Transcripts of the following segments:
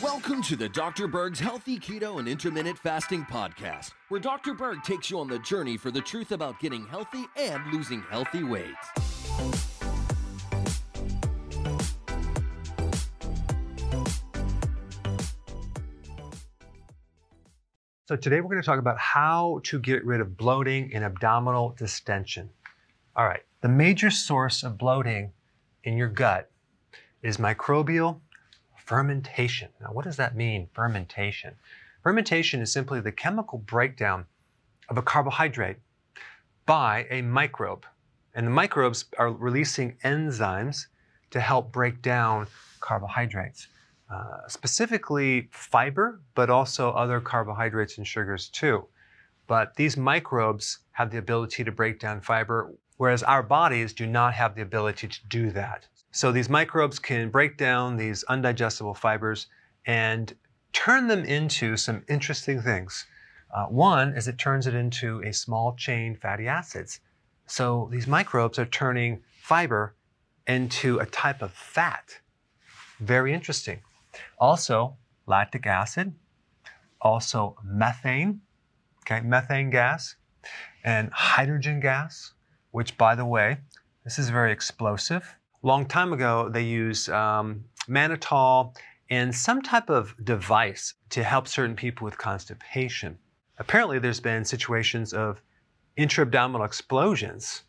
Welcome to the Dr. Berg's Healthy Keto and Intermittent Fasting Podcast, where Dr. Berg takes you on the journey for the truth about getting healthy and losing healthy weight. So today we're going to talk about how to get rid of bloating and abdominal distension. All right, the major source of bloating in your gut is microbial fermentation. Now, what does that mean, fermentation? Fermentation is simply the chemical breakdown of a carbohydrate by a microbe. And the microbes are releasing enzymes to help break down carbohydrates. Uh, specifically fiber, but also other carbohydrates and sugars too. But these microbes have the ability to break down fiber, whereas our bodies do not have the ability to do that. So these microbes can break down these undigestible fibers and turn them into some interesting things. Uh, one is it turns it into a small chain fatty acids. So these microbes are turning fiber into a type of fat. Very interesting. Also, lactic acid, also methane, okay, methane gas, and hydrogen gas, which, by the way, this is very explosive. Long time ago, they used um, mannitol and some type of device to help certain people with constipation. Apparently, there's been situations of intra-abdominal explosions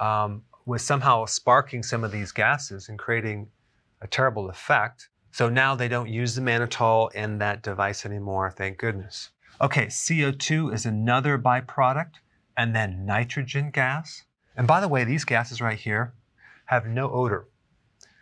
um, with somehow sparking some of these gases and creating a terrible effect. So now they don't use the mannitol in that device anymore, thank goodness. Okay, CO2 is another byproduct, and then nitrogen gas. And by the way, these gases right here have no odor,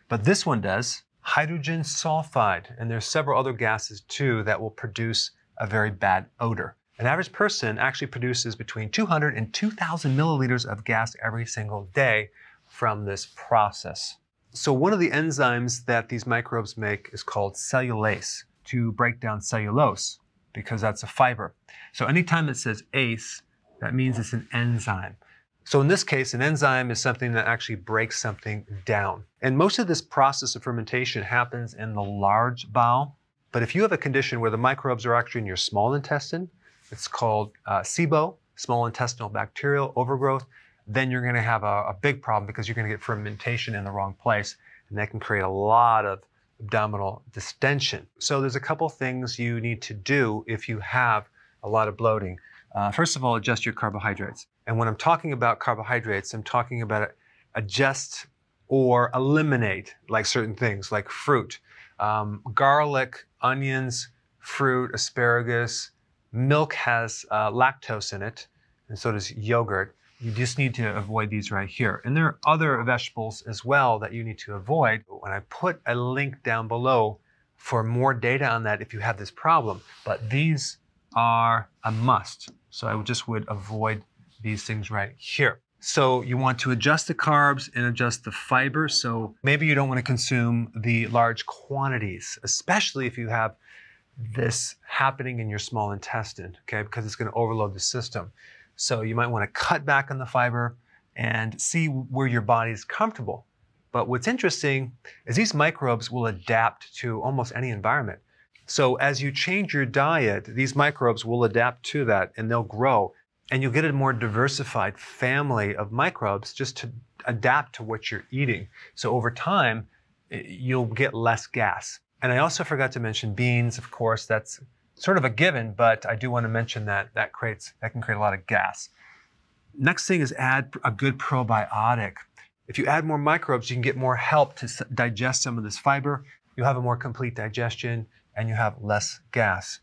but this one does. Hydrogen sulfide, and there's several other gases too that will produce a very bad odor. An average person actually produces between 200 and 2,000 milliliters of gas every single day from this process. So one of the enzymes that these microbes make is called cellulase to break down cellulose because that's a fiber. So anytime it says ACE, that means it's an enzyme. So in this case, an enzyme is something that actually breaks something down. And most of this process of fermentation happens in the large bowel. But if you have a condition where the microbes are actually in your small intestine, it's called uh, SIBO, small intestinal bacterial overgrowth then you're going to have a, a big problem because you're going to get fermentation in the wrong place, and that can create a lot of abdominal distension. So there's a couple things you need to do if you have a lot of bloating. Uh, first of all, adjust your carbohydrates. And when I'm talking about carbohydrates, I'm talking about adjust or eliminate like certain things like fruit, um, garlic, onions, fruit, asparagus. Milk has uh, lactose in it, and so does yogurt. You just need to avoid these right here. And there are other vegetables as well that you need to avoid. When I put a link down below for more data on that if you have this problem, but these are a must. So I just would avoid these things right here. So you want to adjust the carbs and adjust the fiber. So maybe you don't want to consume the large quantities, especially if you have this happening in your small intestine, okay, because it's going to overload the system. So you might want to cut back on the fiber and see where your body is comfortable. But what's interesting is these microbes will adapt to almost any environment. So as you change your diet, these microbes will adapt to that and they'll grow. And you'll get a more diversified family of microbes just to adapt to what you're eating. So over time, you'll get less gas. And I also forgot to mention beans, of course, that's sort of a given, but I do want to mention that that creates that can create a lot of gas. Next thing is add a good probiotic. If you add more microbes, you can get more help to digest some of this fiber. You'll have a more complete digestion and you have less gas.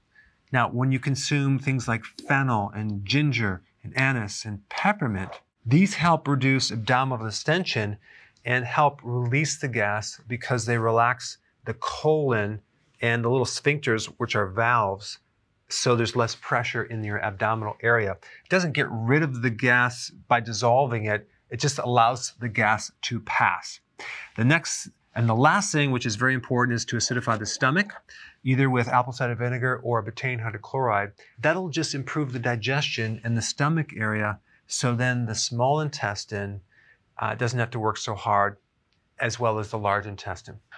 Now, when you consume things like fennel and ginger and anise and peppermint, these help reduce abdominal distension and help release the gas because they relax the colon and the little sphincters, which are valves, so there's less pressure in your abdominal area. It doesn't get rid of the gas by dissolving it, it just allows the gas to pass. The next and the last thing, which is very important, is to acidify the stomach, either with apple cider vinegar or betaine hydrochloride. That'll just improve the digestion in the stomach area, so then the small intestine uh, doesn't have to work so hard, as well as the large intestine.